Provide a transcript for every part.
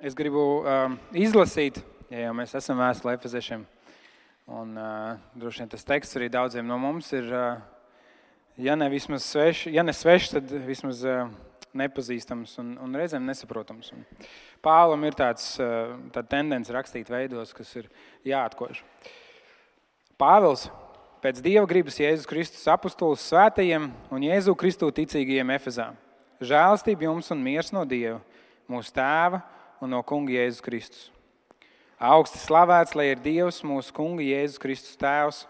Es gribu um, izlasīt, ja jau mēs esam vēstulē efeziešiem. Un uh, droši vien tas teksts arī daudziem no mums ir, uh, ja ne vismaz svešs, ja ne svešs, tad vismaz uh, nepazīstams un, un reizēm nesaprotams. Un Pāvlam ir tāds uh, tendence rakstīt veidos, kas ir jāatkož. Pāvils pēc Dieva gribas Jēzus Kristus apustulis svētajiem un Jēzu Kristu ticīgajiem Efezā. Žēlastība jums un miers no Dieva, mūsu Tēva un no Kunga Jēzus Kristus. Augsti slavēts, lai ir Dievs, mūsu Kunga Jēzus Kristus Tēvs,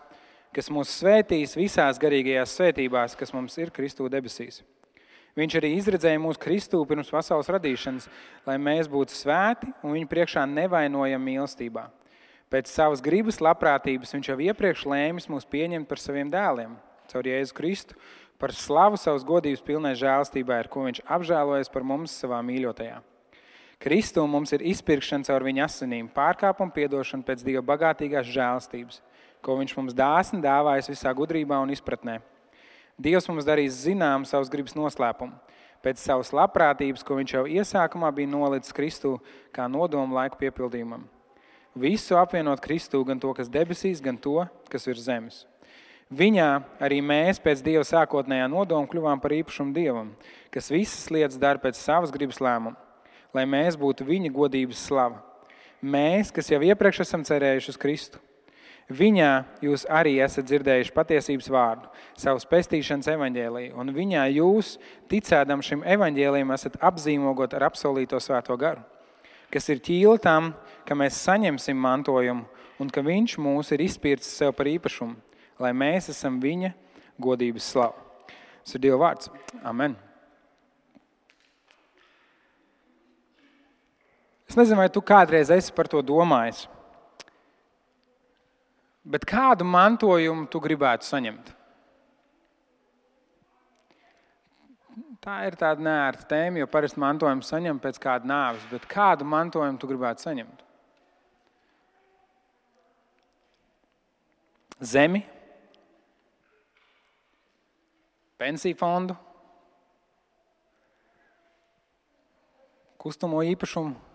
kas mūs svētīs visās garīgajās svētībās, kas mums ir Kristū debesīs. Viņš arī izredzēja mūsu Kristū pirms pasaules radīšanas, lai mēs būtu svēti un viņa priekšā nevainojami mīlestībā. Pēc savas gribas, labprātības viņš jau iepriekš lēmis mūs pieņemt par saviem dēliem, caur Jēzu Kristu, par slavu savas godības pilnai žēlstībai, ar ko viņš apžēlojas par mums savā mīļotajā. Kristu mums ir izpirkšana caur viņa asinīm, pārkāpuma piedošana pēc Dieva bagātīgās žēlstības, ko viņš mums dāsni dāvājas visā gudrībā un izpratnē. Dievs mums darīs zinām savas gribas noslēpumu, pēc savas labprātības, ko viņš jau iesākumā bija nolicis Kristu kā nodomu laiku piepildījumam Visu apvienot Kristū, gan to, kas debesīs, gan to, kas ir zemes. Viņā arī mēs pēc Dieva sākotnējā nodoma kļuvām par īpašumu Dievam, kas visas lietas dara pēc savas gribas lēmuma, lai mēs būtu viņa godības slava. Mēs, kas jau iepriekš esam cerējuši uz Kristu, Viņā jūs arī esat dzirdējuši patiesības vārdu, savas pestīšanas evaņģēlīju, un viņā jūs, ticēdam šim evaņģēlījumam, esat apzīmogot ar apsolīto svēto garu kas ir ķīla tam, ka mēs saņemsim mantojumu un ka Viņš mūs ir izpircis sev par īpašumu, lai mēs esam Viņa godības slavu. Tas ir Dieva vārds. Amen. Es nezinu, vai tu kādreiz esi par to domājis, bet kādu mantojumu tu gribētu saņemt? Tā ir tāda nērta tēma, jo parasti mantojumu saņem pēc kāda nāves, bet kādu mantojumu tu gribētu saņemt? Zemi, pensiju fondu, kustamo īpašumu,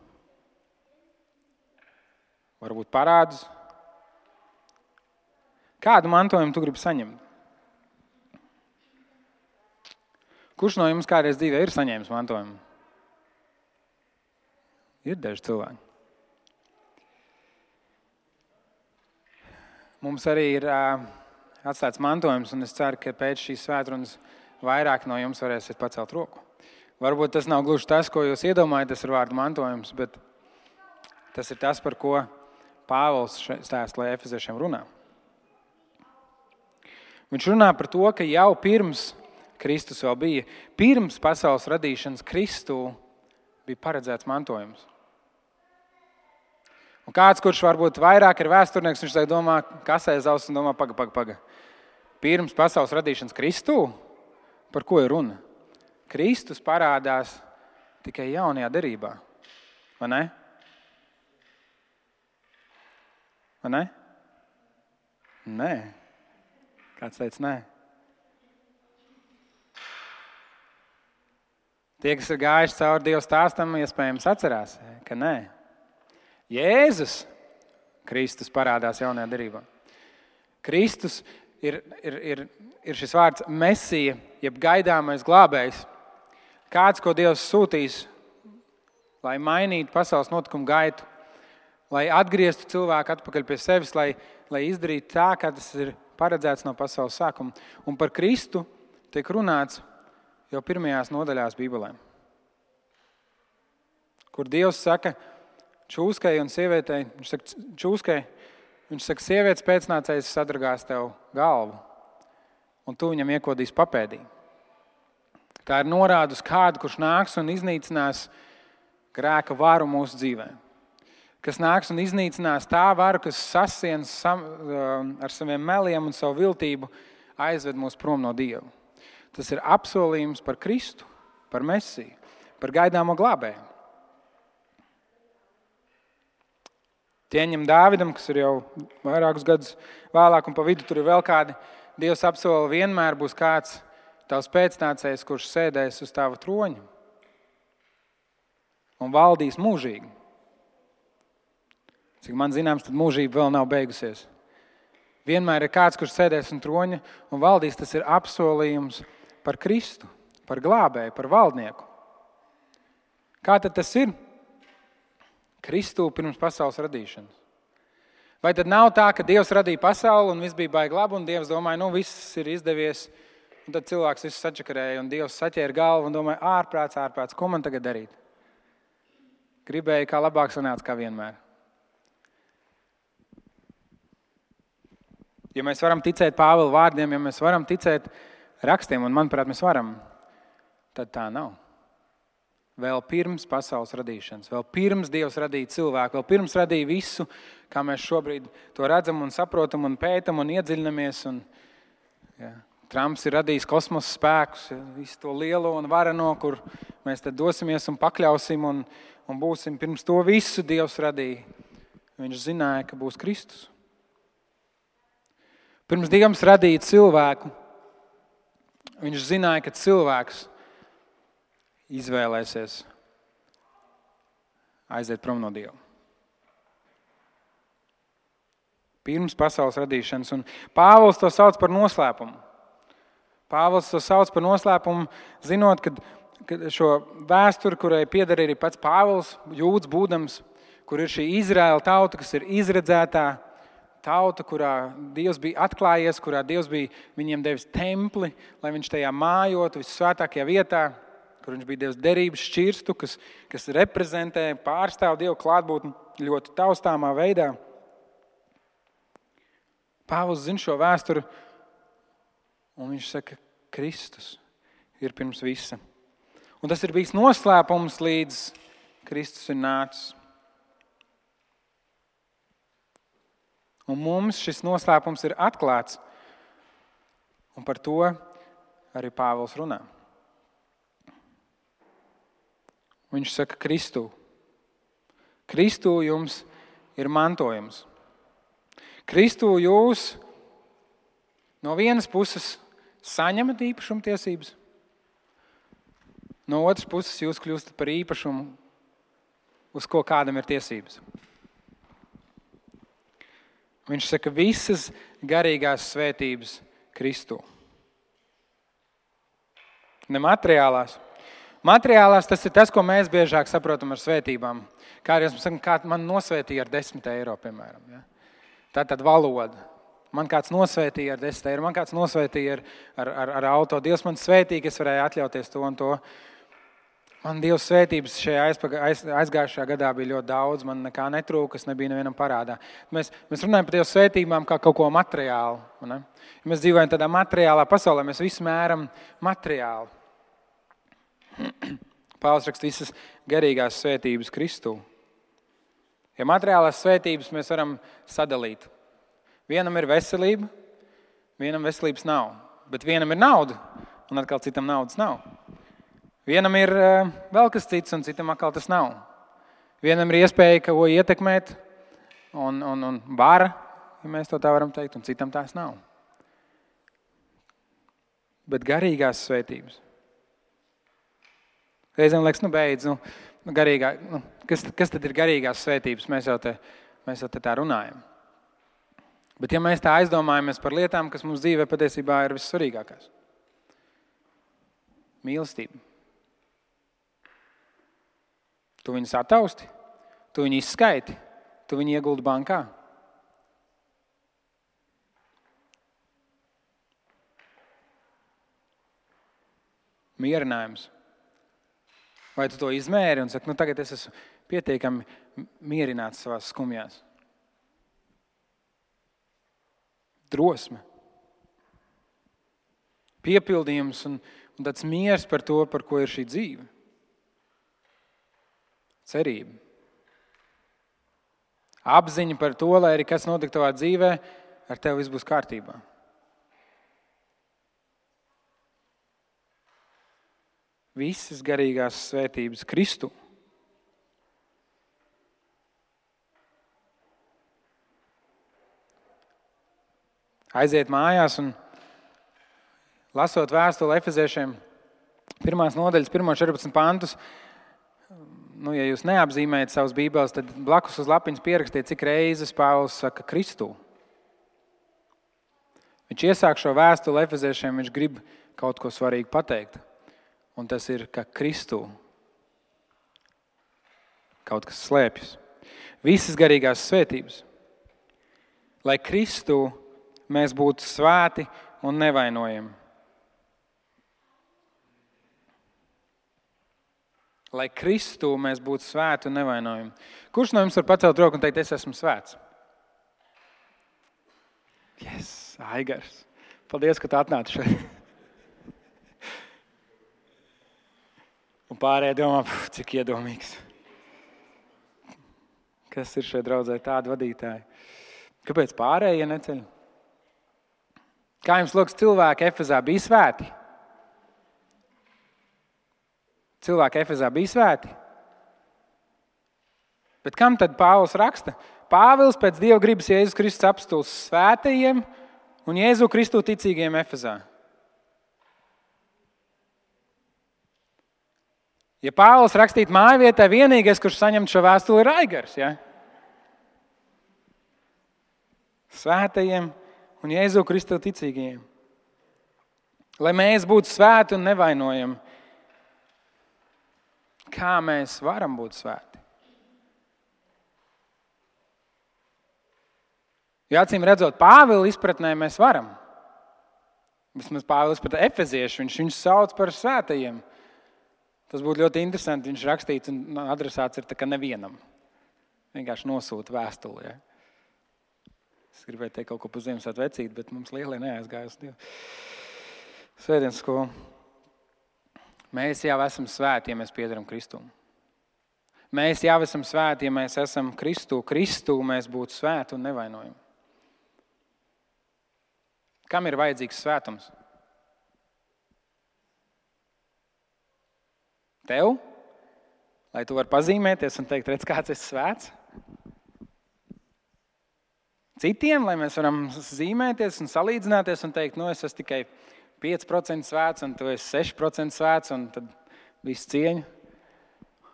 varbūt parādus. Kādu mantojumu tu gribi saņemt? Kurš no jums kādreiz dzīvē ir saņēmis mantojumu? Ir daži cilvēki. Mums arī ir uh, atstāts mantojums, un es ceru, ka pēc šīs svētdienas vairāk no jums varēsiet pacelt roku. Varbūt tas nav gluži tas, ko jūs iedomājaties ar vārdu mantojums, bet tas ir tas, par ko Pāvils stāsta, lai Efeziešiem runā. Viņš runā par to, ka jau pirms Kristus vēl bija. Pirms pasaules radīšanas Kristū bija paredzēts mantojums. Un kāds, kurš varbūt vairāk ir vēsturnieks, viņš domā, kas aiz auss un domā, paga, paga, paga. Pirms pasaules radīšanas Kristū, par ko ir runa? Kristus parādās tikai jaunajā derībā. Vai ne? Vai ne? Nē. Kāds teica, nē. Tie, kas ir gājuši cauri Dieva stāstam, iespējams atcerās, ka nē. Jēzus Kristus parādās jaunajā darbā. Kristus ir, ir, ir, ir šis vārds mesija, jeb gaidāmais glābējs. Kāds, ko Dievs sūtīs, lai mainītu pasaules notikumu gaitu, lai atgrieztu cilvēku atpakaļ pie sevis, lai, lai izdarītu tā, kā tas ir paredzēts no pasaules sākuma. Un par Kristu tiek runāts jau pirmajās nodaļās Bībelē, kur Dievs saka čūskai un sievietei, viņš saka, čūskai, viņš saka, sievietes pēcnācējs sadragās tev galvu, un tu viņam iekodīsi papēdī. Tā ir norāda uz kādu, kurš nāks un iznīcinās grēka varu mūsu dzīvē. Kas nāks un iznīcinās tā varu, kas sasienas sam, um, ar saviem meliem un savu viltību, aizved mūs prom no Dieva. Tas ir apsolījums par Kristu, par Mēsiju, par gaidāmo glābēju. Tieņam Dāvidam, kas ir jau vairākus gadus vēlāk, un pa vidu tur ir vēl kādi, Dievs apsola, vienmēr būs kāds tavs pēcnācējs, kurš sēdēs uz tava troņa un valdīs mūžīgi. Cik man zināms, tad mūžība vēl nav beigusies. Vienmēr ir kāds, kurš sēdēs un troņa un valdīs. Tas ir apsolījums par Kristu, par glābēju, par valdnieku. Kā tad tas ir? Kristu pirms pasaules radīšanas. Vai tad nav tā, ka Dievs radīja pasauli un viss bija baigi labi, un Dievs domāja, nu viss ir izdevies, un tad cilvēks visu sačakarēja, un Dievs saķēra galvu un domāja, ārprāts, ārprāts, ko man tagad darīt? Gribēja, kā labāk sanāca, kā vienmēr. Ja mēs varam ticēt Pāvila vārdiem, ja mēs varam ticēt rakstiem, un manuprāt, mēs varam, tad tā nav. Vēl pirms pasaules radīšanas, vēl pirms Dievs radīja cilvēku, vēl pirms radīja visu, kā mēs šobrīd to redzam, un saprotam, un pētām un iedziļinamies. Un, ja, Trumps ir radījis kosmosa spēkus, ja, visu to lielo un vareno, kur mēs dosimies un pakļausim, un, un būsim pirms to visu Dievs radīja. Viņš zināja, ka būs Kristus. Pirms Dievs radīja cilvēku, viņš zināja, ka cilvēks izvēlēsies aiziet prom no Dieva. Pirms pasaules radīšanas, un Pāvils to sauc par noslēpumu. Pāvils to sauc par noslēpumu, zinot, ka, ka šo vēsturi, kurai pieder arī pats Pāvils, jūdz būdams, kur ir šī Izraēla tauta, kas ir izredzētā tauta, kurā Dievs bija atklājies, kurā Dievs bija viņiem devis templi, lai viņš tajā mājotu visvētākajā vietā, kur viņš bija Dievs derības šķirstu, kas, kas reprezentē, pārstāv Dievu klātbūtni ļoti taustāmā veidā. Pāvils zina šo vēsturi, un viņš saka, ka Kristus ir pirms visa. Un tas ir bijis noslēpums līdz Kristus ir nācis. Un mums šis noslēpums ir atklāts. Un par to arī Pāvils runā. Viņš saka, Kristū. Kristū jums ir mantojums. Kristū jūs no vienas puses saņemat īpašumtiesības, no otras puses jūs kļūstat par īpašumu, uz ko kādam ir tiesības. Viņš saka, visas garīgās svētības Kristū. Ne materiālās. Materiālās tas ir tas, ko mēs biežāk saprotam ar svētībām. Kā arī sakam, kā man nosvētīja ar 10 eiro, piemēram. Ja? Tā tad valoda. Man kāds nosvētīja ar 10 eiro, man kāds nosvētīja ar, ar, ar, ar auto. Dievs man svētīja, ka es varēju atļauties to un to. Man Dieva svētības šajā aiz, aizgājušajā gadā bija ļoti daudz. Man nekā netrūka, es nebiju nevienam parādā. Mēs, mēs runājam par Dieva svētībām kā kaut ko materiālu. Ja mēs dzīvojam tādā materiālā pasaulē, mēs visi mēram materiāli. Pāvils raksta visas garīgās svētības Kristū. Ja materiālās svētības mēs varam sadalīt, vienam ir veselība, vienam veselības nav, bet vienam ir nauda, un atkal citam naudas nav. Vienam ir eh, vēl kas cits, un citam atkal tas nav. Vienam ir iespēja kaut ko ietekmēt, un, un, un vara, ja mēs to tā varam teikt, un citam tās nav. Bet garīgās svētības. Reizēm liekas, nu, beidz, nu, nu garīgā, nu, kas, kas tad ir garīgās svētības? Mēs jau, te, mēs jau te tā runājam. Bet, ja mēs tā aizdomājamies par lietām, kas mums dzīvē patiesībā ir vissvarīgākās, mīlestība. Tu viņus attausti, tu viņus izskaiti, tu viņu ieguldi bankā. Mierinājums. Vai tu to izmēri un saki, nu tagad es esmu pietiekami mierināts savā skumjās? Drosme, piepildījums un, un tāds miers par to, par ko ir šī dzīve cerība. Apziņa par to, lai arī kas notiktu tavā dzīvē, ar tevi viss būs kārtībā. Visas garīgās svētības Kristu. Aiziet mājās un lasot vēstuli Efeziešiem, pirmās nodaļas, pirmos 14 pantus, nu, ja jūs neapzīmējat savus bībeles, tad blakus uz lapiņas pierakstiet, cik reizes Pāvils saka Kristu. Viņš iesāk šo vēstuli efeziešiem, viņš grib kaut ko svarīgu pateikt. Un tas ir, ka Kristu kaut kas slēpjas. Visas garīgās svētības. Lai Kristu mēs būtu svēti un nevainojami. Lai Kristu mēs būtu svēti un nevainojami. Kurš no jums var pacelt roku un teikt, es esmu svēts? Yes, Aigars. Paldies, ka tu atnāci šeit. Un pārējie domā, cik iedomīgs. Kas ir šeit draudzē tādi vadītāji? Kāpēc pārējie neceļ? Kā jums liekas, cilvēki Efezā bija svēti? Cilvēki Efezā bija svēti. Bet kam tad Pāvils raksta? Pāvils pēc dieva gribas Jēzus Kristus apstulis svētajiem un Jēzu Kristu ticīgiem Efezā. Ja Pāvils rakstītu māju vietā, vienīgais, kurš saņem šo vēstuli, ir Aigars. Ja? Svētajiem un Jēzu Kristu ticīgajiem. Lai mēs būtu svēti un nevainojami, kā mēs varam būt svēti. Jo acīm redzot, Pāvila izpratnē mēs varam. Vismaz Pāvils pat efezieši, viņš viņus sauc par svētajiem. Tas būtu ļoti interesanti. Viņš rakstīts un adresāts ir nevienam. Vienkārši nosūta vēstuli. Ja? Es gribēju teikt kaut ko par Ziemassvētku vecīti, bet mums lielie neaizgāja uz Dievu. Svētdienas skolu. Mēs jau esam svēti, ja mēs piedaram Kristum. Mēs jau esam svēti, ja mēs esam Kristu. Kristu mēs būtu svēti un nevainojami. Kam ir vajadzīgs svētums? Tev, lai tu varētu pazīmēties un teikt, redz, kāds ir svēts. Citiem, lai mēs varam zīmēties un salīdzināties un teikt, nu, es esmu tikai 5% svēts, un tu esi 6% svēts, un tad viss cieņa.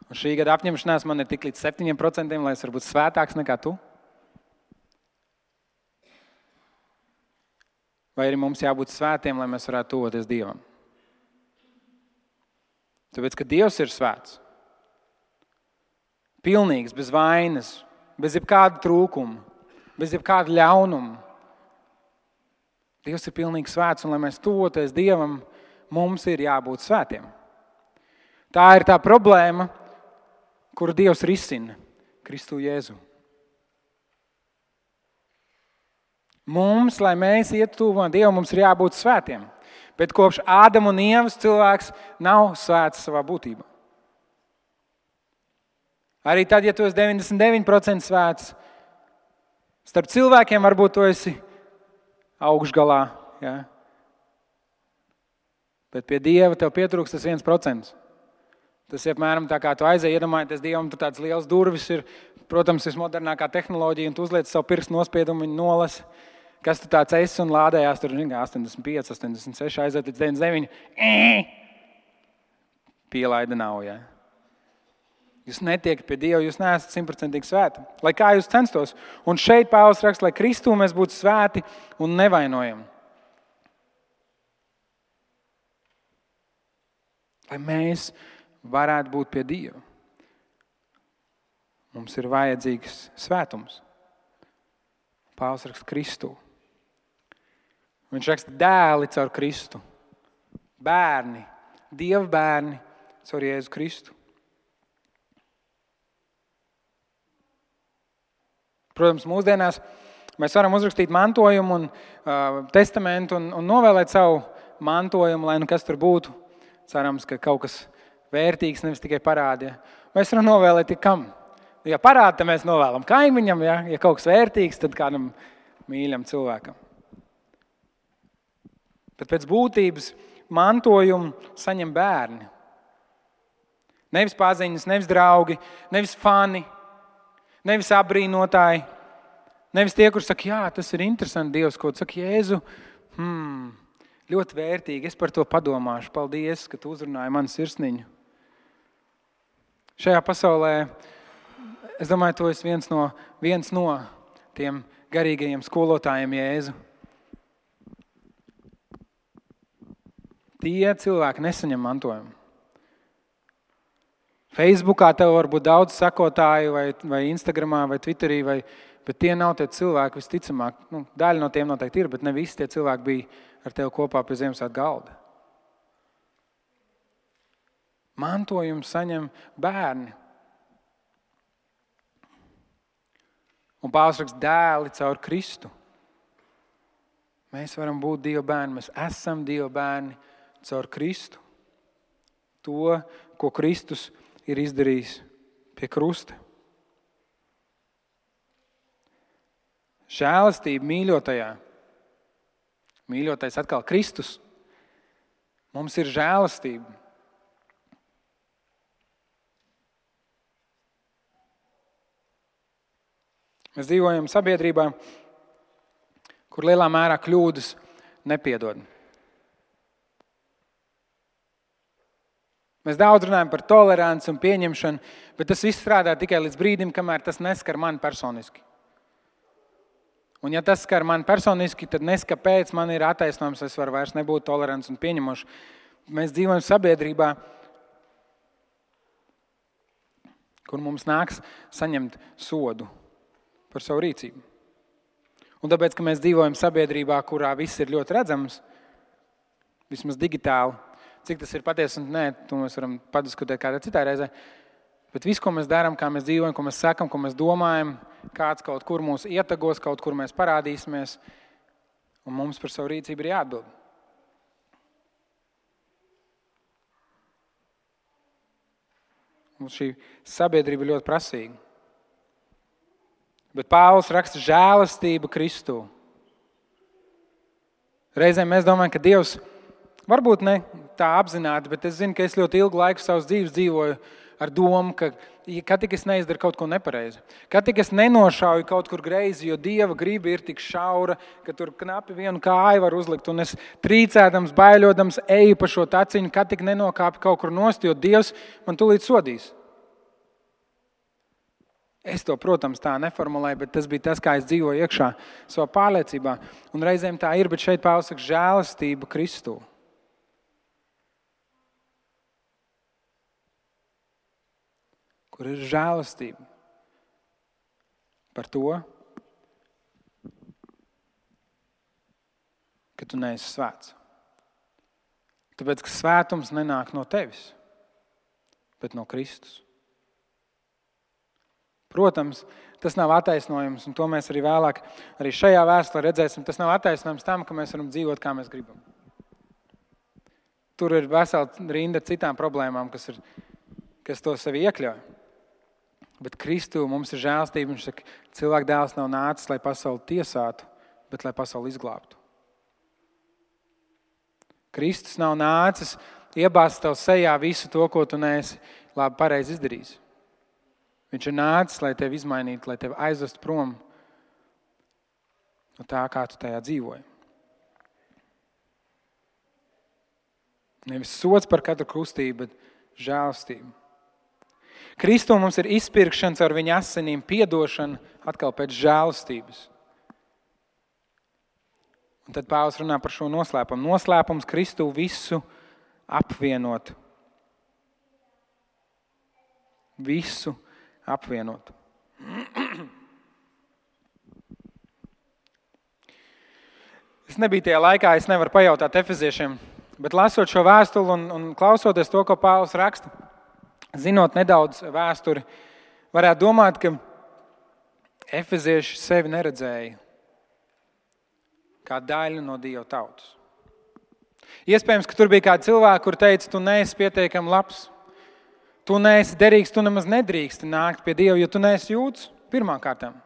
Un šī gada apņemšanās man ir tik līdz 7%, lai es varu būt svētāks nekā tu. Vai arī mums jābūt svētiem, lai mēs varētu tuvoties Dievam? Tāpēc, ka Dievs ir svēts, pilnīgs, bez vainas, bez jebkāda trūkuma, bez jebkāda ļaunuma. Dievs ir pilnīgi svēts, un lai mēs tuvoties Dievam, mums ir jābūt svētiem. Tā ir tā problēma, kuru Dievs risina Kristu Jēzu. Mums, lai mēs ietu tuvumā Dievam, mums ir jābūt svētiem. Bet kopš Ādama un Ievas cilvēks nav svēts savā būtībā. Arī tad, ja tu esi 99% svēts, starp cilvēkiem varbūt tu esi augšgalā. Ja? Bet pie Dieva tev pietrūks tas viens procents. Tas ir apmēram tā, kā tu aizēji, iedomājieties, Dievam tur tādas liels durvis ir, protams, vismodernākā tehnoloģija, un tu uzliec savu pirkstu nospiedumu un nolasi. Kas tu tāds esi un lādējās tur 85, 86, aiziet līdz 99. Pielaida nav. Ja? Jūs netiekat pie Dieva, jūs neesat simtprocentīgi svēti. Lai kā jūs censtos. Un šeit Pāvils raksta, lai Kristū mēs būtu svēti un nevainojami. Lai mēs varētu būt pie Dieva. Mums ir vajadzīgs svētums. Pāvils raksta Kristū. Viņš raksta dēli caur Kristu, bērni, Dieva bērni caur Jēzu Kristu. Protams, mūsdienās mēs varam uzrakstīt mantojumu, un, uh, testamentu un, un novēlēt savu mantojumu, lai nu kas tur būtu. Cerams, ka kaut kas vērtīgs, nevis tikai parādīja. Mēs varam novēlēt kam. Ja parāda, tad mēs novēlam kaimiņam, ja, ja kaut kas vērtīgs, tad kādam mīļam cilvēkam. Bet pēc būtības mantojumu saņem bērni. Nevis paziņas, nevis draugi, nevis fani, Nevis apbrīnotāji, nevis tie, kuriem saka, jā, tas ir interesanti, Dievs, ko saka Jēzu. Hmm, ļoti vērtīgi, es par to padomāšu. Paldies, ka tu uzrunāji manu sirsniņu. Šajā pasaulē, es domāju, tu esi viens no, viens no tiem garīgajiem skolotājiem Jēzu. Tie cilvēki nesaņem mantojumu. Facebookā tev var būt daudz sekotāju, vai, vai Instagramā, vai Twitterī, vai, bet tie nav tie cilvēki, visticamāk. Nu, daļa no tiem noteikti ir, bet ne visi tie cilvēki bija ar tevi kopā pie Ziemassvētku galda. Mantojumu saņem bērni. Un Pāvils raksta dēli caur Kristu. Mēs varam būt Dieva bērni, mēs esam Dieva bērni caur Kristu. To, ko Kristus ir izdarījis pie krusta. Žēlastība mīļotajā, mīļotais atkal Kristus. Mums ir žēlastība. Mēs dzīvojam sabiedrībā, kur lielā mērā kļūdas nepiedod. Mēs daudz runājam par toleranci un pieņemšanu, bet tas viss strādā tikai līdz brīdim, kamēr tas neskar mani personiski. Un, ja tas skar mani personiski, tad nes kāpēc man ir attaisnojums, es varu vairs nebūt tolerants un pieņemošs. Mēs dzīvojam sabiedrībā, kur mums nāks saņemt sodu par savu rīcību. Un tāpēc, ka mēs dzīvojam sabiedrībā, kurā viss ir ļoti redzams, vismaz digitāli, Cik tas ir patiesi un nē, to mēs varam padiskutēt kādā citā reizē. Bet viss, ko mēs darām, kā mēs dzīvojam, ko mēs sakām, ko mēs domājam, kāds kaut kur mūs ietagos, kaut kur mēs parādīsimies, un mums par savu rīcību ir jāatbild. Mums šī sabiedrība ir ļoti prasīga. Bet Pāvils raksta žēlastību Kristū. Reizēm mēs domājam, ka Dievs Varbūt ne tā apzināti, bet es zinu, ka es ļoti ilgu laiku savas dzīves dzīvoju ar domu, ka kad tik es neizdaru kaut ko nepareizi, kad tik es nenošauju kaut kur greizi, jo dieva griba ir tik šaura, ka tur knapi vienu kāju var uzlikt, un es trīcēdams, bailodams eju pa šo taciņu, kad tik nenokāpu kaut kur nost, jo dievs man tūlīt sodīs. Es to, protams, tā neformulēju, bet tas bija tas, kā es dzīvoju iekšā savā pārliecībā. Un reizēm tā ir, bet šeit pārsaka žēlastība Kristū. Kur ir žēlastība par to, ka tu neesi svēts. Tāpēc, ka svētums nenāk no tevis, bet no Kristus. Protams, tas nav attaisnojums, un to mēs arī vēlāk, arī šajā vēsturē redzēsim. Tas nav attaisnojums tam, ka mēs varam dzīvot, kā mēs gribam. Tur ir vesela rinda citām problēmām, kas, ir, kas to sevi iekļauj. Bet Kristū mums ir žēlstība. Viņš saka, cilvēka dēls nav nācis, lai pasauli tiesātu, bet lai pasauli izglābtu. Kristus nav nācis iebāzt tev sejā visu to, ko tu neesi labi pareizi izdarījis. Viņš ir nācis, lai tevi izmainītu, lai tevi aizvestu prom no tā, kā tu tajā dzīvoji. Nevis sots par katru kustību, bet žēlstību. Kristū mums ir izpirkšanas ar viņa asinīm, atdošana atkal pēc žēlastības. Un tad Pāvils runā par šo noslēpumu. Noslēpums Kristū visu apvienot. Visu apvienot. Es nebiju tajā laikā, es nevaru pajautāt efeziešiem, bet lasot šo vēstuli un, un klausoties to, ko Pāvils raksta, zinot nedaudz vēsturi, varētu domāt, ka efezieši sevi neredzēja kā daļu no Dieva tautas. Iespējams, ka tur bija kādi cilvēki, kur teica, tu neesi pietiekami labs, tu neesi derīgs, tu nemaz nedrīkst nākt pie Dieva, jo tu neesi jūts pirmām kārtām.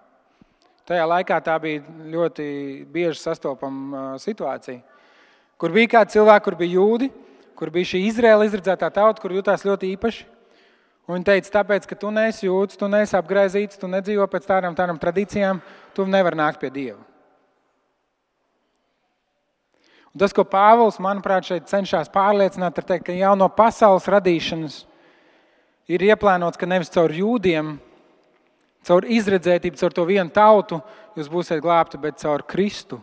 Tajā laikā tā bija ļoti bieži sastopama situācija, kur bija kādi cilvēki, kur bija jūdi, kur bija šī Izraēla izredzētā tauta, kur jutās ļoti īpaši. Un viņa teica, tāpēc, ka tu neesi jūtas, tu neesi apgaizīts, tu nedzīvo pēc tādām, tādām tradīcijām, tu nevari nākt pie Dieva. Un tas, ko Pāvils, manuprāt, šeit cenšas pārliecināt, ir teikt, ka jau no pasaules radīšanas, ir ieplānots, ka nevis caur jūdiem, caur izredzētību, caur to vienu tautu jūs būsiet glābti, bet caur Kristu,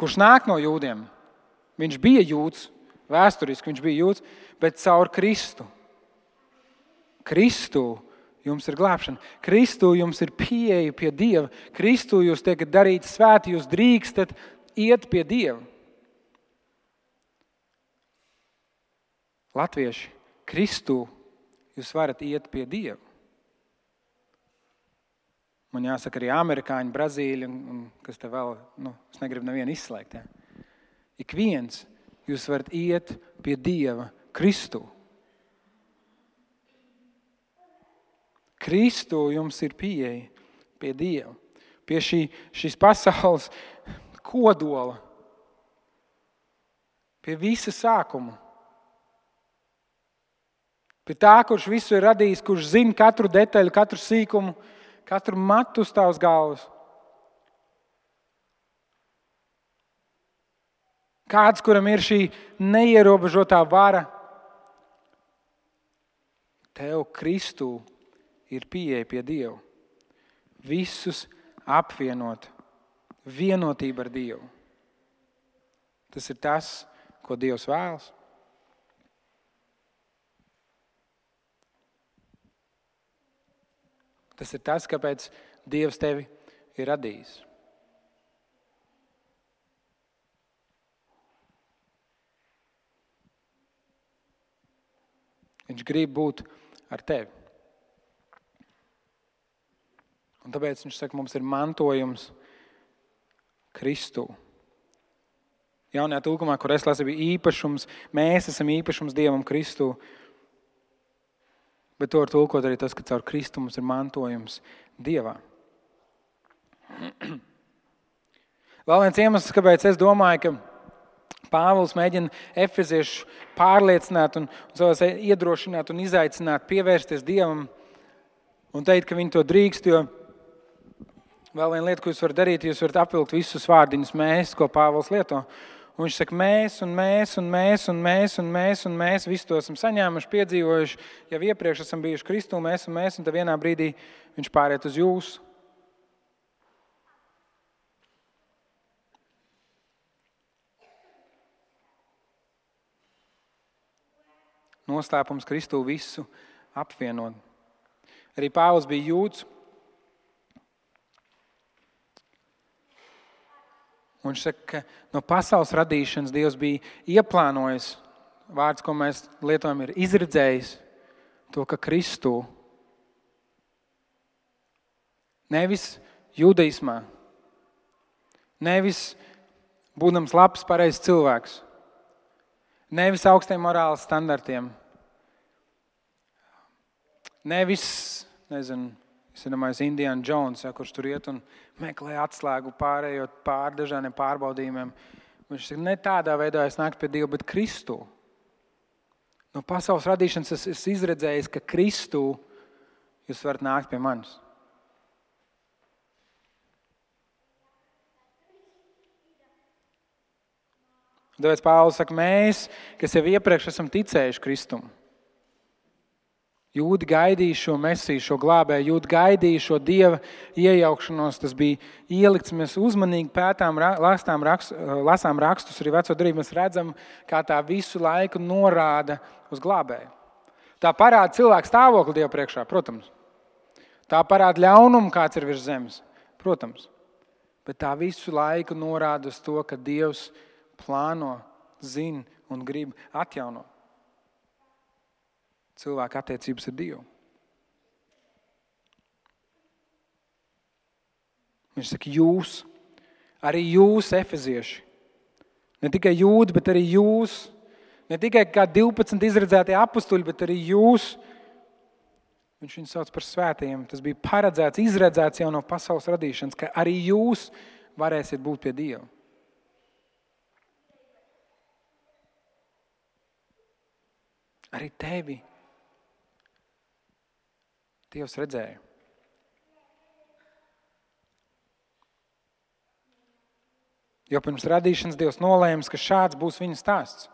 kurš nāk no jūdiem. Viņš bija jūds, vēsturiski viņš bija jūds, bet caur Kristu. Kristu jums ir glābšana. Kristu jums ir pieeja pie Dieva. Kristu jūs tiekat darīti svēti, jūs drīkstat iet pie Dieva. Latvieši, Kristu jūs varat iet pie Dieva. Man jāsaka, arī amerikāņi, brazīļi, un, un kas te vēl, nu, es negribu nevienu izslēgt. Ja. Ik viens jūs varat iet pie Dieva Kristu. Kristu jums ir pieeja pie Dieva, pie šī, šīs pasaules kodola, pie visa sākuma. Pie tā, kurš visu ir radījis, kurš zina katru detaļu, katru sīkumu, katru matu uz tavas galvas. Kāds, kuram ir šī neierobežotā vara, tev Kristū ir pieeja pie Dieva. Visus apvienot, vienotība ar Dievu. Tas ir tas, ko Dievs vēlas. Tas ir tas, kāpēc Dievs tevi ir radījis. Viņš grib būt ar tevi. Un tāpēc viņš saka, mums ir mantojums Kristū. Jaunajā tūkumā, kur es lasu, bija īpašums. Mēs esam īpašums Dievam Kristū. Bet to var tulkot arī tas, ka caur Kristu mums ir mantojums Dievā. Vēl viens iemesls, kāpēc es domāju, ka Pāvils mēģina efeziešu pārliecināt, un, un iedrošināt un izaicināt, pievērsties Dievam un teikt, ka viņi to drīkst. Jo Vēl viena lieta, ko jūs varat darīt, jūs varat apvilkt visus vārdiņus, mēs, ko Pāvils lieto. Un viņš saka, mēs, un mēs, un mēs, un mēs, un mēs, un mēs visu to esam saņēmuši, piedzīvojuši. Jau iepriekš esam bijuši Kristū, mēs, un mēs, un tad vienā brīdī viņš pāriet uz jūsu. Noslēpums Kristū visu apvienot. Arī Pāvils bija jūts. Un viņš saka, ka no pasaules radīšanas Dievs bija ieplānojis, vārds, ko mēs lietojam, ir izredzējis to, ka Kristu nevis judaismā, nevis būdams labs, pareizs cilvēks, nevis augstiem morāles standartiem, nevis, nezinu, Es domāju, Indiana Jones, ja, kurš tur iet un meklē atslēgu pārējot pāri dažādiem pārbaudījumiem. Viņš saka, ne tādā veidā es nāku pie Dieva, bet Kristu. No pasaules radīšanas es esmu izredzējis, ka Kristu jūs varat nākt pie manis. Tāpēc Pāvils saka, mēs, kas jau iepriekš esam ticējuši Kristum, Jūdi gaidīja šo mesiju, šo glābēju, jūdi gaidīja šo dieva iejaukšanos. Tas bija ielikts. Mēs uzmanīgi pētām, lasām, rakst, lasām rakstus, arī veco darību. Mēs redzam, kā tā visu laiku norāda uz glābēju. Tā parāda cilvēku stāvokli Dieva priekšā, protams. Tā parāda ļaunumu, kāds ir virs zemes, protams. Bet tā visu laiku norāda uz to, ka Dievs plāno, zina un grib atjaunot cilvēka attiecības ar Dievu. Viņš saka, jūs, arī jūs, efezieši, ne tikai jūdi, bet arī jūs, ne tikai kā 12 izredzētie apstuļi, bet arī jūs. Viņš viņu sauc par svētajiem. Tas bija paredzēts, izredzēts jau no pasaules radīšanas, ka arī jūs varēsiet būt pie Dieva. Arī tevi Dievs redzēja. Jo pirms radīšanas Dievs nolēma, ka šāds būs viņa stāsts.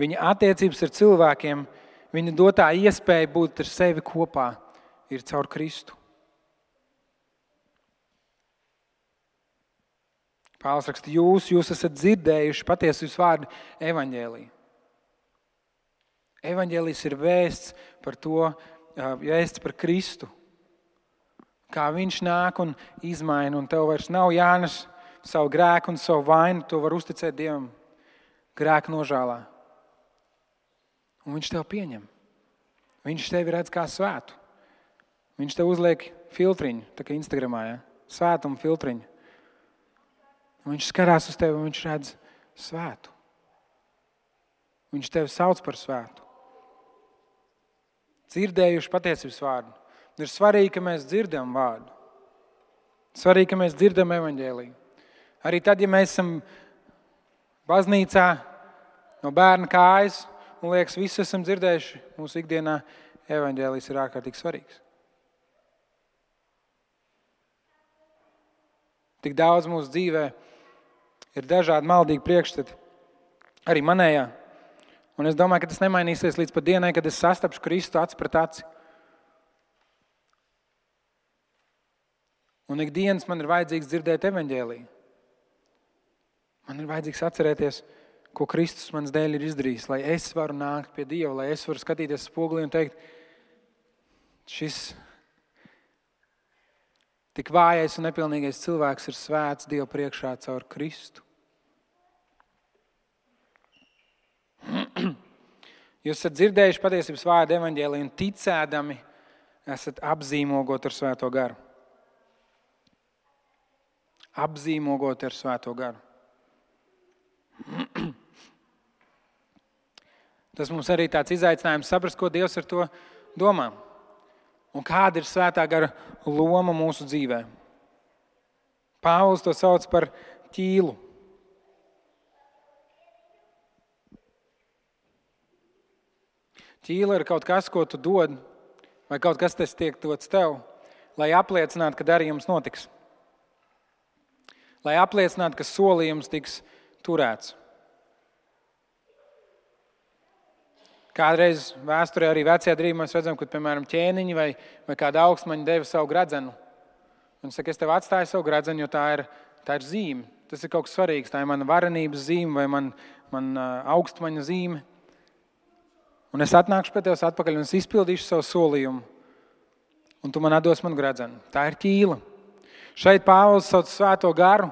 Viņa attiecības ar cilvēkiem, viņa dotā iespēja būt ar sevi kopā ir caur Kristu. Pāvils raksta, jūs, jūs esat dzirdējuši patiesības vārdu evaņģēlī. Evaņģēlīs ir vēsts par to, vēsts par Kristu. Kā viņš nāk un izmaina, un tev vairs nav jānes savu grēku un savu vainu, to var uzticēt Dievam grēka nožēlā. Un viņš tev pieņem. Viņš tevi redz kā svētu. Viņš tev uzliek filtriņu, tā kā Instagramā, ja? svētumu filtriņu. Viņš skatās uz tevi un viņš redz svētu. Viņš tevi sauc par svētu. Dzirdējuši patiesības vārdu. Ir svarīgi, ka mēs dzirdam vārdu. Svarīgi, ka mēs dzirdam evaņģēlīju. Arī tad, ja mēs esam baznīcā, no bērna kājas, un liekas, visi esam dzirdējuši mūsu ikdienā, evaņģēlījis ir ārkārtīgi svarīgs. Tik daudz mūsu dzīvē ir dažādi maldīgi priekšstati, arī manējā. Un es domāju, ka tas nemainīsies līdz pat dienai, kad es sastapšu Kristu aci pret aci. Un ikdienas man ir vajadzīgs dzirdēt evaņģēlīju. Man ir vajadzīgs atcerēties, ko Kristus manas dēļ ir izdarījis, lai es varu nākt pie Dieva, lai es varu skatīties spogulī un teikt, šis tik vājais un nepilnīgais cilvēks ir svēts Dieva priekšā caur Kristu. Jūs esat dzirdējuši patiesības vārdu evaņģēlī un ticēdami esat apzīmogot ar svēto garu. Apzīmogot ar svēto garu. Tas mums arī tāds izaicinājums saprast, ko Dievs ar to domā. Un kāda ir svētā gara loma mūsu dzīvē? Pāvils to sauc par ķīlu. Ķīla ir kaut kas, ko tu dod, vai kaut kas, kas tiek dots tev, lai apliecinātu, ka darījums notiks. Lai apliecinātu, ka solījums tiks turēts. Kādreiz vēsturē, arī vecajā drīzumā, mēs redzam, ka, piemēram, ķēniņi vai, vai kāda augstmaņa deva savu gradzenu. Viņa saka, es tev atstāju savu gradzenu, jo tā ir, tā ir zīme. Tas ir kaut kas svarīgs. Tā ir mana varenības zīme vai man, man augstmaņa zīme. Un es atnākšu pie tevis atpakaļ un es izpildīšu savu solījumu. Un tu man atdos manu gradzenu. Tā ir ķīla. Šeit Pāvils sauc svēto garu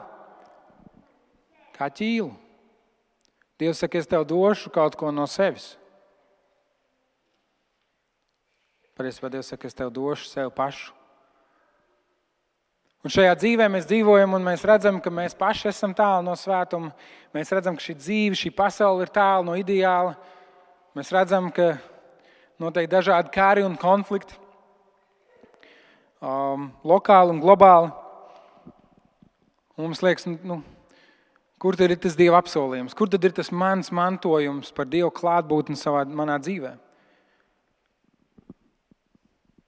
kā ķīlu. Dievs saka, es tev došu kaut ko no sevis. Patiesībā Dievs saka, es tev došu sev pašu. Un šajā dzīvē mēs dzīvojam, un mēs redzam, ka mēs paši esam tālu no svētuma. Mēs redzam, ka šī dzīve, šī pasaule ir tālu no ideāla. Mēs redzam, ka notiek dažādi kari un konflikti, um, lokāli un globāli. Un mums liekas, nu, kur tad ir tas Dieva apsolījums, kur tad ir tas mans mantojums par Dieva klātbūtni savā manā dzīvēm?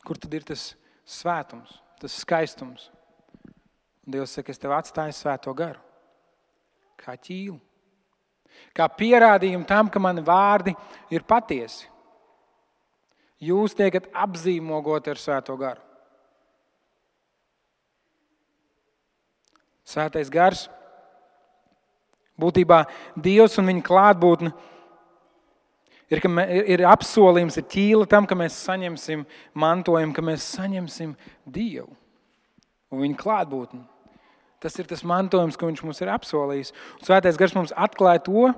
Kur tad ir tas svētums, tas skaistums? Un Dievs saka, es tev atstāju svēto garu, kā ķīlu. Kā pierādījumu tam, ka mani vārdi ir patiesi. Jūs tiekat apzīmogoti ar svēto garu. Svētais gars, būtībā Dievs un viņa klātbūtne ir, ir, apsolījums, ir ķīla tam, ka mēs saņemsim mantojumu, ka mēs saņemsim Dievu un viņa klātbūtni. Tas ir tas mantojums, ko viņš mums ir apsolījis. Un svētais gars mums atklāja to,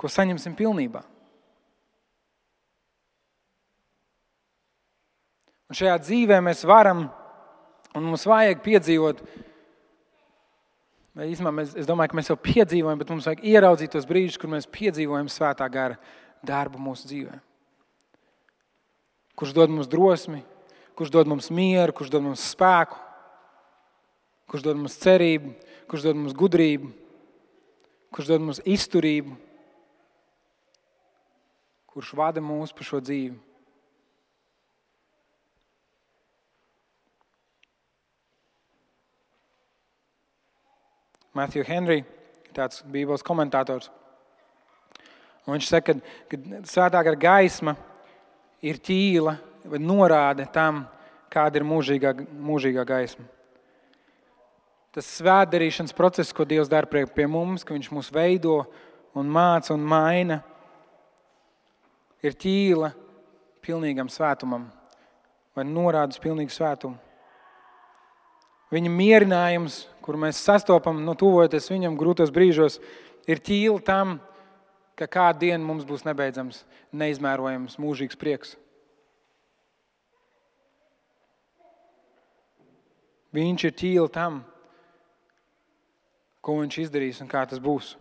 ko saņemsim pilnībā. Un šajā dzīvē mēs varam un mums vajag piedzīvot. Īstumā, es domāju, ka mēs jau piedzīvojam, bet mums vajag ieraudzīt tos brīžus, kur mēs piedzīvojam svētā gara darbu mūsu dzīvē. Kurš dod mums drosmi, kurš dod mums mieru, kurš dod mums spēku, kurš dod mums cerību, kurš dod mums gudrību, kurš dod mums izturību, kurš vada mūs pa šo dzīvi. Matthew Henry, tāds Bībeles komentators, Un viņš saka, ka, svētā gara gaisma ir ķīla vai norāde tam, kāda ir mūžīgā, mūžīgā gaisma. Tas svētdarīšanas process, ko Dievs dara pie mums, ka Viņš mūs veido un māca un maina, ir ķīla pilnīgam svētumam vai norādes pilnīgu svētumu. Viņa mierinājums, kur mēs sastopam, nu, tuvojoties viņam grūtos brīžos, ir ķīla tam, ka kādu dienu mums būs nebeidzams, neizmērojams, mūžīgs prieks. Viņš ir ķīla tam, ko viņš izdarīs un kā tas būs.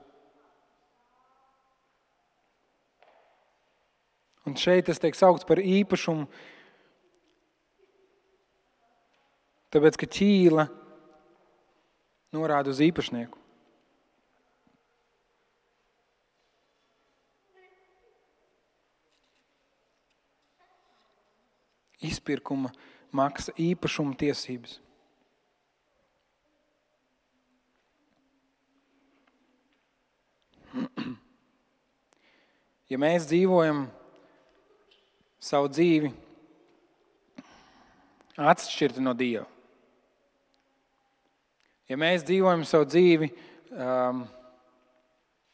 Un šeit tas tiek saukts par īpašumu, tāpēc ka ķīla norāda uz īpašnieku. Izpirkuma maksa īpašuma tiesības. Ja mēs dzīvojam savu dzīvi atšķirti no Dieva. Ja mēs dzīvojam savu dzīvi um,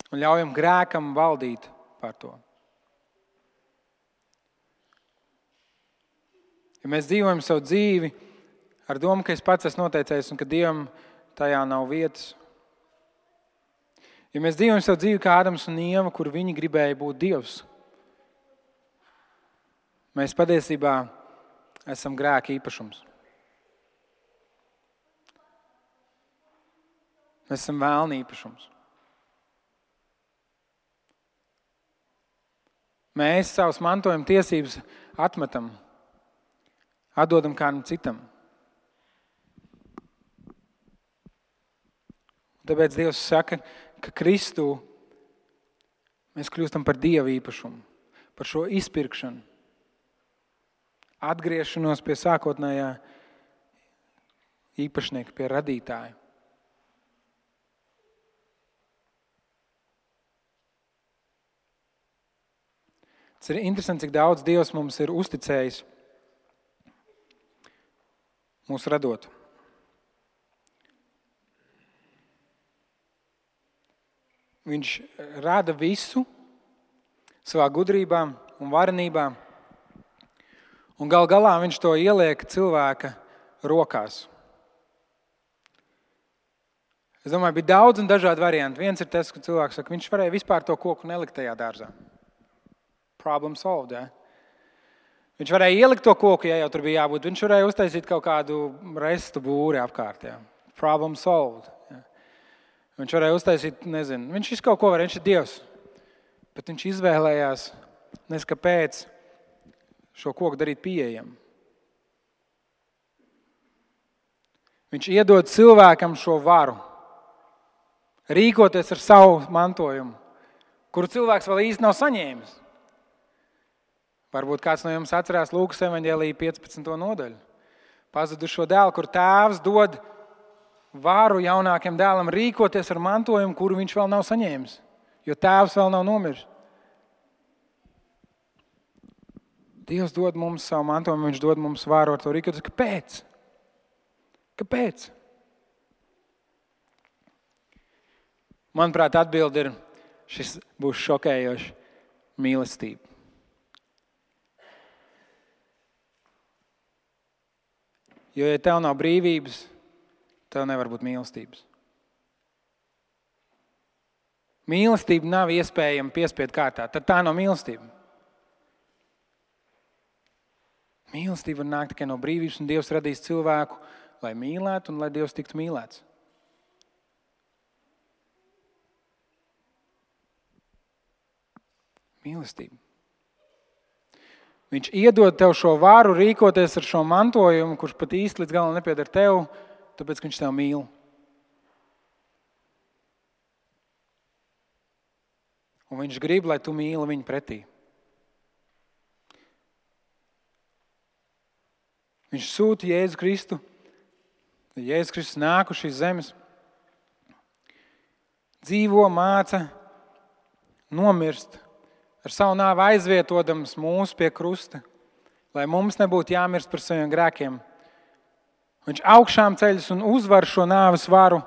un ļaujam grēkam valdīt par to, ja mēs dzīvojam savu dzīvi ar domu, ka es pats esmu noteicējis un ka Dievam tajā nav vietas, ja mēs dzīvojam savu dzīvi kā Ādams un Ieva, kur viņi gribēja būt Dievs, Mēs patiesībā esam grēka īpašums. Mēs esam vēlni īpašums. Mēs savus mantojuma tiesības atmetam, atdodam kādam citam. Tāpēc Dievs saka, ka Kristū mēs kļūstam par Dieva īpašumu, par šo izpirkšanu atgriešanos pie sākotnējā īpašnieka, pie radītāja. Tas ir interesanti, cik daudz Dievs mums ir uzticējis mūsu radot. Viņš rada visu savā gudrībā un varenībā. Un gal galā viņš to ieliek cilvēka rokās. Es domāju, bija daudz un dažādi varianti. Viens ir tas, ka cilvēks saka, viņš varēja vispār to koku nelikt tajā dārzā. Problem solved. Ja? Viņš varēja ielikt to koku, ja jau tur bija jābūt. Viņš varēja uztaisīt kaut kādu restu būri apkārt. Ja? Problem solved. Viņš varēja uztaisīt, nezinu, viņš visu kaut ko var, viņš ir Dievs. Bet viņš izvēlējās, nes kāpēc, šo koku darīt pieejamu. Viņš iedod cilvēkam šo varu, rīkoties ar savu mantojumu, kuru cilvēks vēl īsti nav saņēmis. Varbūt kāds no jums atcerās Lūkas evanģēlīja 15. nodaļu. Pazudušo dēlu, kur tēvs dod varu jaunākajam dēlam rīkoties ar mantojumu, kuru viņš vēl nav saņēmis, jo tēvs vēl nav nomiris. Dievs dod mums savu mantojumu, Viņš dod mums vāru ar to rīkoties. Kāpēc? Kāpēc? Manuprāt, atbilde ir, šis būs šokējošs mīlestība. Jo, ja tev nav brīvības, tev nevar būt mīlestības. Mīlestība nav iespējama piespiedu kārtā. Tad tā nav mīlestība. Mīlestība var nākt tikai no brīvības, un Dievs radīs cilvēku, lai mīlētu un lai Dievs tiktu mīlēts. Mīlestība. Viņš iedod tev šo vāru rīkoties ar šo mantojumu, kurš pat īsti līdz galam nepieder tev, tāpēc ka viņš tev mīl. Un viņš grib, lai tu mīli viņu pretī. Viņš sūta Jēzu Kristu. Jēzus Kristus nāk uz šīs zemes, dzīvo, māca, nomirst ar savu nāvi aizvietodams mūsu pie krusta, lai mums nebūtu jāmirst par saviem grēkiem. Viņš augšām ceļas un uzvar šo nāves varu.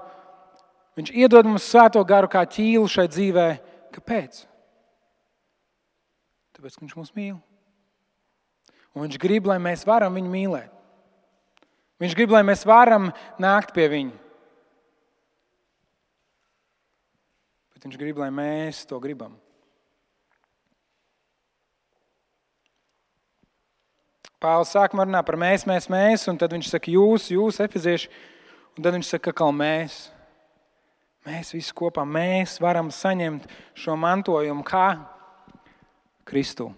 Viņš iedod mums svēto garu kā ķīlu šai dzīvē. Kāpēc? Tāpēc, ka viņš mūs mīl. Un viņš grib, lai mēs varam viņu mīlēt. Viņš grib, lai mēs varam nākt pie viņa. Bet viņš grib, lai mēs to gribam. Pāvils sākumā runā par mēs, mēs, mēs, un tad viņš saka, jūs, jūs, efizieši, un tad viņš saka, ka mēs. Mēs visi kopā mēs varam saņemt šo mantojumu kā Kristu.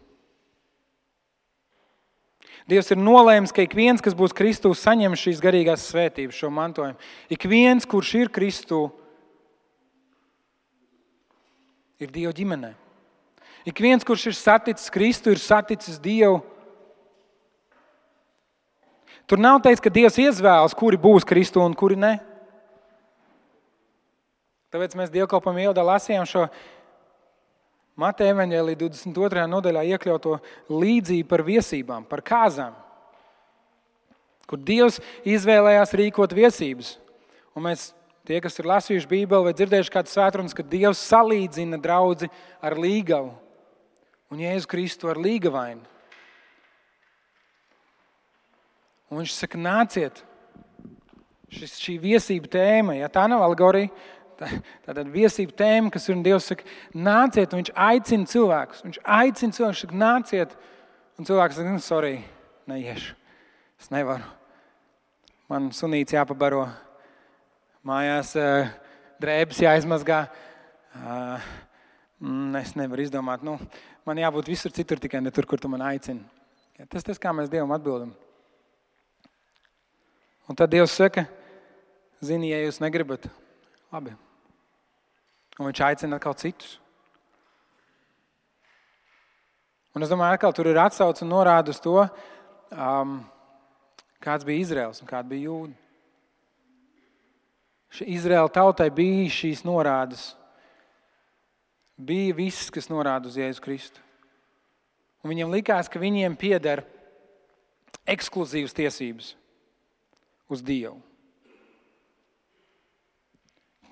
Dievs ir nolēmis, ka ik viens, kas būs Kristū, saņem šīs garīgās svētības, šo mantojumu. Ik viens, kurš ir Kristū, ir Dieva ģimenē. Ik viens, kurš ir saticis Kristu, ir saticis Dievu. Tur nav teikts, ka Dievs izvēlas, kuri būs Kristu un kuri ne. Tāpēc mēs dievkalpam ievadā lasījām šo Mateja evanģēlī 22. nodaļā iekļauto līdzību par viesībām, par kāzām, kur Dievs izvēlējās rīkot viesības. Un mēs, tie, kas ir lasījuši Bībeli vai dzirdējuši kādu svētrunas, ka Dievs salīdzina draugu ar līgavu un Jēzu Kristu ar līgavainu. Un viņš saka, nāciet, šis, šī viesība tēma, ja tā nav alegorija, tā, tāda viesība tēma, kas ir un Dievs saka, nāciet, un viņš aicina cilvēkus. Viņš aicina cilvēkus, saka, nāciet, un cilvēks saka, nu, sorry, neiešu, es nevaru. Man sunīts jāpabaro, mājās drēbes jāizmazgā. Es nevaru izdomāt, nu, man jābūt visur citur, tikai ne tur, kur tu man aicini. Tas tas, kā mēs Dievam atbildam. Un tad Dievs saka, zini, ja jūs negribat, labi. Un viņš aicina atkal citus. Un es domāju, ka tur ir atsauce un norāda uz to, um, kāds bija Izraels un kāda bija Jūda. Izraēla tautai bija šīs norādes. Bija viss, kas norāda uz Jēzu Kristu. Un viņiem likās, ka viņiem pieder ekskluzīvas tiesības uz Dievu.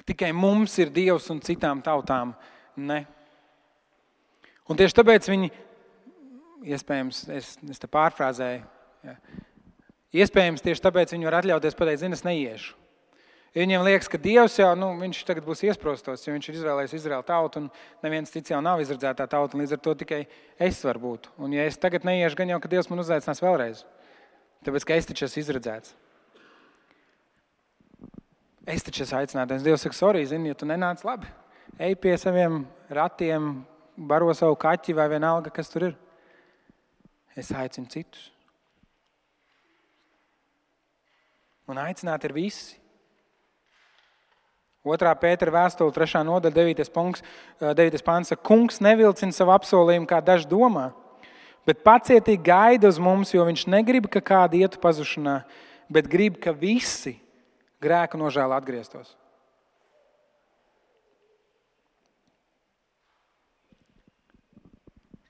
Tikai mums ir Dievs un citām tautām ne. Un tieši tāpēc viņi, iespējams, es, es te pārfrāzēju, ja, iespējams, tieši tāpēc viņi var atļauties pateikt, zini, es neiešu. Ja viņiem liekas, ka Dievs jau nu, tagad būs iesprostos, jo viņš ir izvēlējies Izraēlu tautu, un neviens cits jau nav izredzētā tauta, līdz ar to tikai es varu būt. Un, ja es tagad neiešu, gan jau, ka Dievs man uzaicinās vēlreiz. Tāpēc, ka es taču esmu izredzēts. Es taču esmu aicināts. Dievs saka, sorry, zini, ja tu nenāc labi. Ej pie saviem ratiem, baro savu kaķi vai vienalga, kas tur ir. Es aicinu citus. Un aicināt ir visi. Otrā pētera vēstule, 3. nodaļa, 9. punkts, 9. pāns. Kungs nevilcina savu apsolījumu, kā daži domā, bet pacietīgi gaida uz mums, jo viņš negrib, ka kādi ietu pazušanā, bet grib, ka visi grēku nožēlu atgrieztos.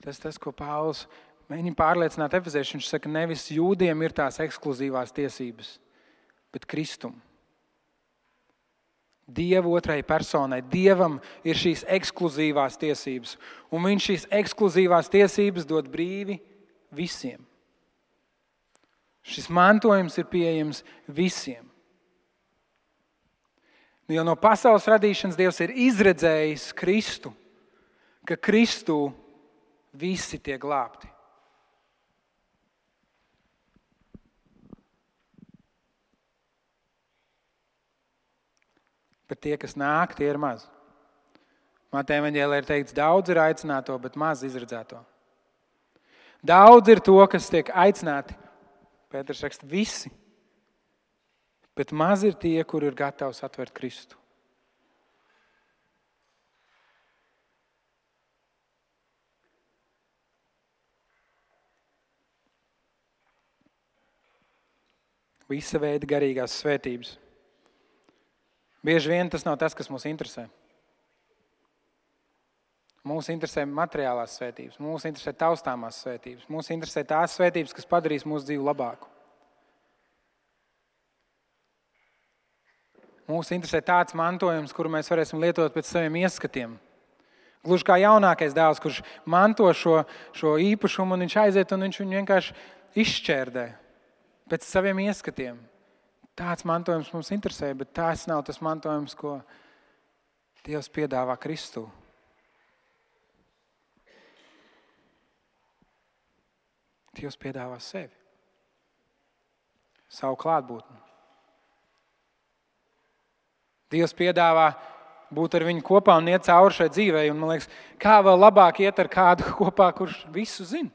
Tas tas, ko Pāvils mēģina pārliecināt Efeziešiem. Viņš saka, nevis jūdiem ir tās ekskluzīvās tiesības, bet Kristum. Dieva otrai personai, Dievam ir šīs ekskluzīvās tiesības, un Viņš šīs ekskluzīvās tiesības dod brīvi visiem. Šis mantojums ir pieejams visiem. Nu, jo no pasaules radīšanas Dievs ir izredzējis Kristu, ka Kristu visi tiek glābti. Bet tie, kas nāk, tie ir maz. Mateja Vāģēlē ir teikts, daudz ir aicināto, bet maz izredzēto. Daudz ir to, kas tiek aicināti. Pēters raksta, visi bet maz ir tie, kur ir gatavi atvert Kristu. Visa veida garīgās svētības. Bieži vien tas nav tas, kas mūs interesē. Mūsu interesē materiālās svētības, mūsu interesē taustāmās svētības, mūsu interesē tās svētības, kas padarīs mūsu dzīvi labāku. Mūsu interesē tāds mantojums, kuru mēs varēsim lietot pēc saviem ieskatiem. Gluži kā jaunākais dēls, kurš manto šo, šo īpašumu, un viņš aiziet un viņš viņu vienkārši izšķērdē pēc saviem ieskatiem. Tāds mantojums mums interesē, bet tas nav tas mantojums, ko Dievs piedāvā Kristū. Dievs piedāvā sevi, savu klātbūtni. Dievs piedāvā būt ar viņu kopā un iet cauri šai dzīvei. Un, man liekas, kā vēl labāk iet ar kādu kopā, kurš visu zina,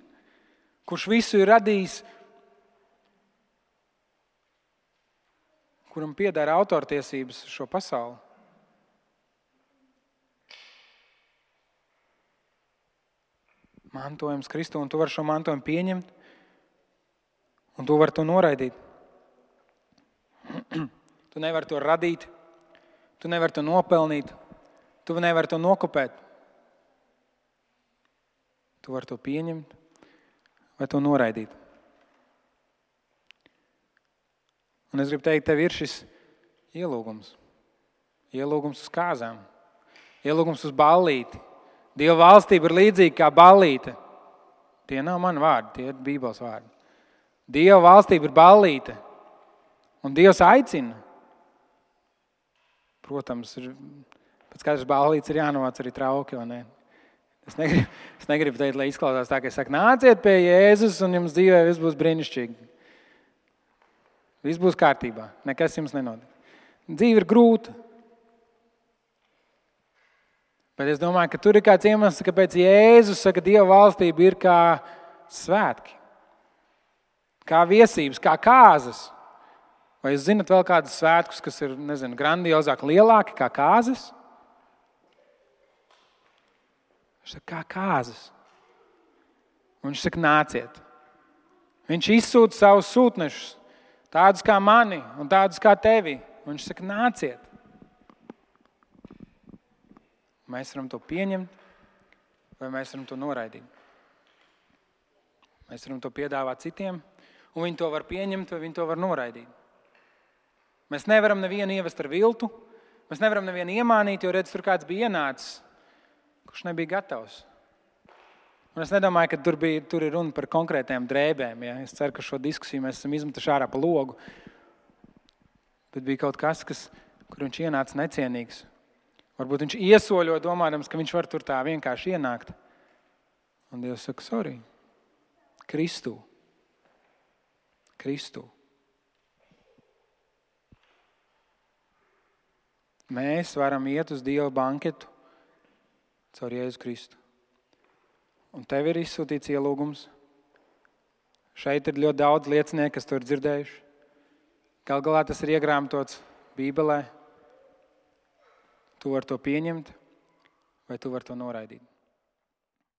kurš visu ir radījis, kuram pieder autortiesības šo pasauli. mantojums Kristu, un tu vari šo mantojumu pieņemt, un tu vari to noraidīt. tu nevari to radīt, tu nevari to nopelnīt, tu nevari to nokopēt. Tu vari to pieņemt vai to noraidīt. Un es gribu teikt, tev ir šis ielūgums. Ielūgums uz kāzām, ielūgums uz ballīti, Dieva valstība ir līdzīga kā ballīte. Tie nav mani vārdi, tie ir Bībeles vārdi. Dieva valstība ir ballīte. Un Dievs aicina. Protams, ir, pēc katras ballītes ir jānovāc arī trauki. Es negribu, es negribu teikt, lai izklausās tā, ka es saku, nāciet pie Jēzus un jums dzīvē viss būs brīnišķīgi. Viss būs kārtībā, nekas jums nenotiks. Dzīve ir grūta. Bet es domāju, ka tur ir kāds iemesls, kāpēc Jēzus saka, ka Dieva valstība ir kā svētki, kā viesības, kā kāzas. Vai jūs zinat vēl kādus svētkus, kas ir nezinu, grandiozāki, lielāki kā kāzas? Viņš saka, kā kāzas. Un viņš saka, nāciet. Viņš izsūta savus sūtnešus, tādus kā mani un tādus kā tevi. Un viņš saka, nāciet. Mēs varam to pieņemt, vai mēs varam to noraidīt. Mēs varam to piedāvāt citiem, un viņi to var pieņemt, vai viņi to var noraidīt. Mēs nevaram nevienu ievest ar viltu, mēs nevaram nevienu iemānīt, jo redz, tur kāds bija ienācis, kurš nebija gatavs. Un es nedomāju, ka tur, bija, tur ir runa par konkrētām drēbēm. Ja? Es ceru, ka šo diskusiju mēs esam izmetuši ārā pa logu. Bet bija kaut kas, kas kur viņš ienāca necienīgs. Varbūt viņš iesoļo, domājams, ka viņš var tur tā vienkārši ienākt. Un Dievs saka, sorry, Kristu. Kristu. Mēs varam iet uz Dieva banketu caur Jēzu Kristu. Un tev ir izsūtīts ielūgums. Šeit ir ļoti daudz liecinieku, kas to ir dzirdējuši. Galu galā tas ir iegrāmatots Bībelē. Tu vari to pieņemt, vai tu vari to noraidīt.